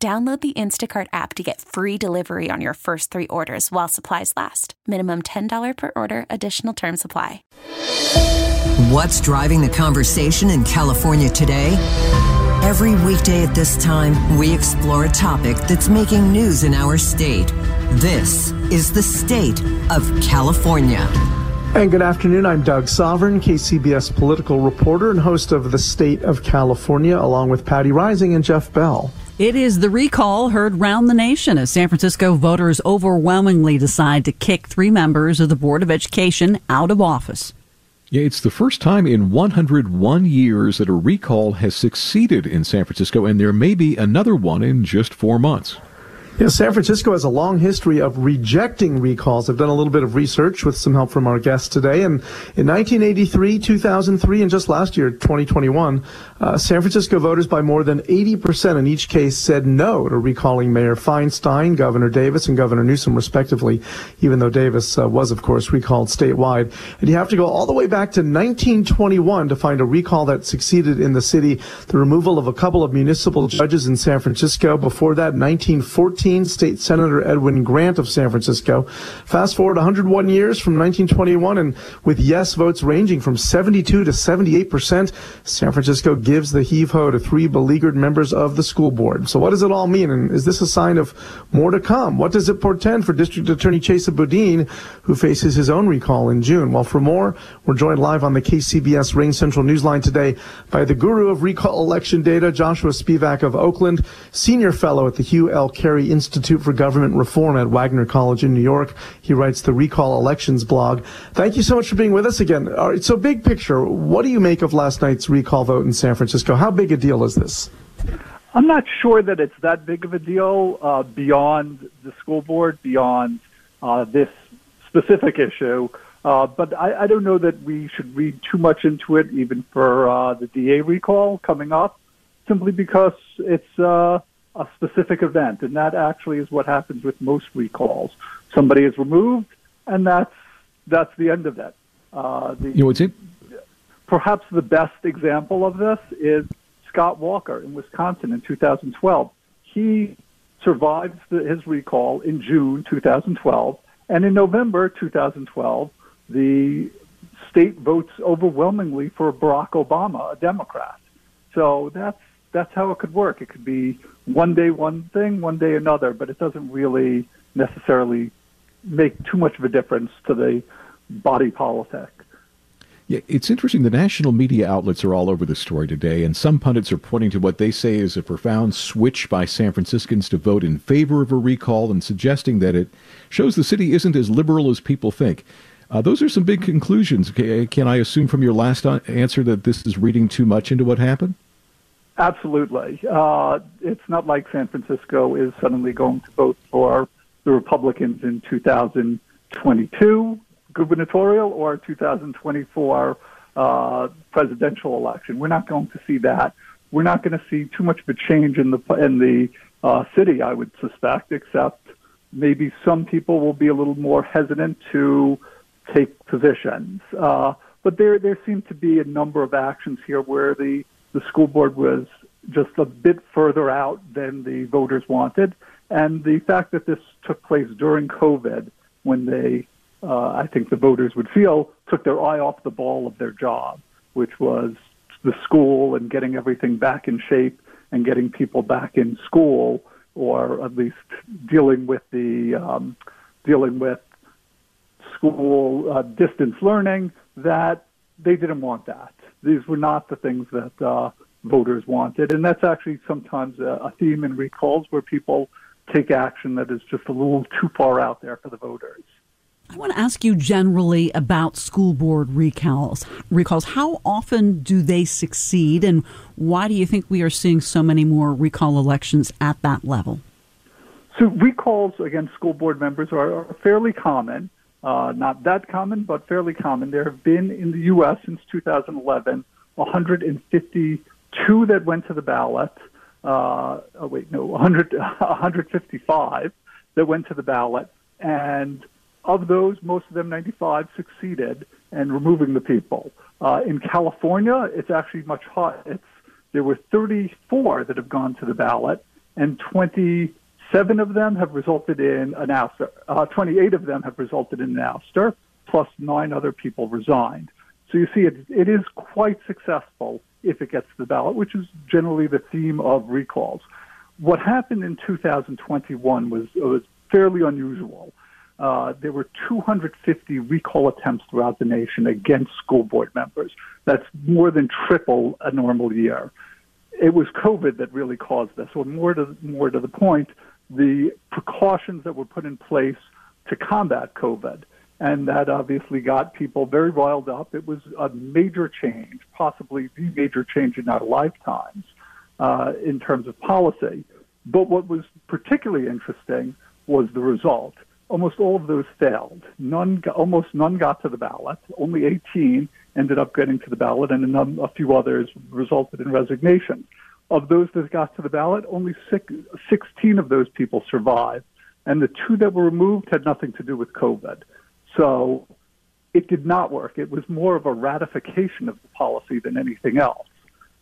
Download the Instacart app to get free delivery on your first three orders while supplies last. Minimum $10 per order, additional term supply. What's driving the conversation in California today? Every weekday at this time, we explore a topic that's making news in our state. This is the state of California. And good afternoon. I'm Doug Sovern, KCBS political reporter and host of The State of California, along with Patti Reising and Jeff Bell. It is the recall heard round the nation as San Francisco voters overwhelmingly decide to kick three members of the Board of Education out of office. Yeah, it's the first time in 101 years that a recall has succeeded in San Francisco, and there may be another one in just four months. Yeah, San Francisco has a long history of rejecting recalls. I've done a little bit of research with some help from our guests today. And in 1983, 2003, and just last year, 2021, uh, San Francisco voters by more than 80% in each case said no to recalling Mayor Feinstein, Governor Davis, and Governor Newsom, respectively, even though Davis uh, was, of course, recalled statewide. And you have to go all the way back to 1921 to find a recall that succeeded in the city. The removal of a couple of municipal judges in San Francisco. Before that, 1914, State Senator Edwin Grant of San Francisco. Fast forward 101 years from 1921, and with yes votes ranging from 72 to 78 percent, San Francisco gives the heave ho to three beleaguered members of the school board. So, what does it all mean? And is this a sign of more to come? What does it portend for District Attorney Chesa Boudin, who faces his own recall in June? Well, for more, we're joined live on the KCBS RingCentral Newsline today by the guru of recall election data, Joshua Spivak of Oakland, senior fellow at the Hugh L. Carey Institute for Government Reform at Wagner College in New York. He writes the Recall Elections blog. Thank you so much for being with us again. All right, so, big picture, what do you make of last night's recall vote in San Francisco? How big a deal is this? I'm not sure that it's that big of a deal uh, beyond the school board, beyond uh, this specific issue. Uh, but I, I don't know that we should read too much into it, even for uh, the DA recall coming up, simply because it's uh, a specific event, and that actually is what happens with most recalls. Somebody is removed, and that's that's the end of it. Uh, the, you know, what's it? Perhaps the best example of this is Scott Walker in Wisconsin in 2012. He survived the, his recall in June 2012, and in November 2012, the state votes overwhelmingly for Barack Obama, a Democrat. So that's that's how it could work. It could be one day one thing, one day another, but it doesn't really necessarily make too much of a difference to the body politic. Yeah, it's interesting. The national media outlets are all over the story today, and some pundits are pointing to what they say is a profound switch by San Franciscans to vote in favor of a recall and suggesting that it shows the city isn't as liberal as people think. Uh, those are some big conclusions. Can I assume from your last answer that this is reading too much into what happened? Absolutely. Uh, it's not like San Francisco is suddenly going to vote for the Republicans in 2022 gubernatorial or 2024 uh, presidential election. We're not going to see that. We're not going to see too much of a change in the in the uh, city, I would suspect, except maybe some people will be a little more hesitant to take positions. Uh, but there there seem to be a number of actions here where the the school board was just a bit further out than the voters wanted, and the fact that this took place during COVID, when they uh, I think the voters would feel took their eye off the ball of their job, which was the school and getting everything back in shape and getting people back in school, or at least dealing with the um, dealing with school uh, distance learning. That they didn't want that. These were not the things that uh, voters wanted, and that's actually sometimes a, a theme in recalls where people take action that is just a little too far out there for the voters. I want to ask you generally about school board recalls. Recalls. How often do they succeed, and why do you think we are seeing so many more recall elections at that level? So recalls against school board members are, are fairly common. Uh, not that common, but fairly common. There have been in the U.S. since 2011 152 that went to the ballot. Uh, oh wait, no, 100, 155 that went to the ballot, and of those, most of them, 95, succeeded in removing the people. Uh, in California, it's actually much higher. There were 34 that have gone to the ballot, and 20 Seven of them have resulted in an ouster. Uh, 28 of them have resulted in an ouster, plus nine other people resigned. So you see, it, it is quite successful if it gets to the ballot, which is generally the theme of recalls. What happened in 2021 was, was fairly unusual. Uh, there were 250 recall attempts throughout the nation against school board members. That's more than triple a normal year. It was COVID that really caused this. So more to more to the point, the precautions that were put in place to combat COVID. And that obviously got people very riled up. It was a major change, possibly the major change in our lifetimes uh, in terms of policy. But what was particularly interesting was the result. Almost all of those failed. None, almost none got to the ballot. Only 18 ended up getting to the ballot, and a, a few others resulted in resignation. Of those that got to the ballot, only six, 16 of those people survived. And the two that were removed had nothing to do with COVID. So it did not work. It was more of a ratification of the policy than anything else.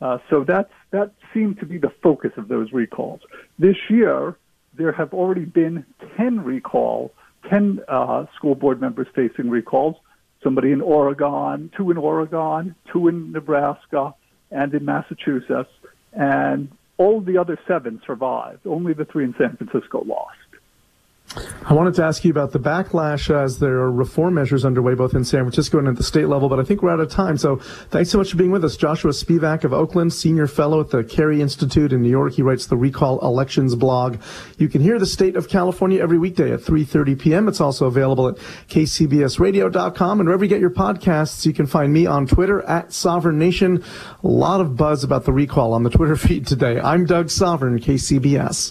Uh, so that's, that seemed to be the focus of those recalls. This year, there have already been 10 recalls, 10 uh, school board members facing recalls. Somebody in Oregon, two in Oregon, two in Nebraska, and in Massachusetts and all the other seven survived. Only the three in San Francisco lost. I wanted to ask you about the backlash as there are reform measures underway both in San Francisco and at the state level, but I think we're out of time. So thanks so much for being with us. Joshua Spivak of Oakland, senior fellow at the Carey Institute in New York. He writes the Recall Elections blog. You can hear the state of California every weekday at 3.30 p.m. It's also available at kcbsradio.com and wherever you get your podcasts. You can find me on Twitter at Sovern Nation. A lot of buzz about the recall on the Twitter feed today. I'm Doug Sovern, KCBS.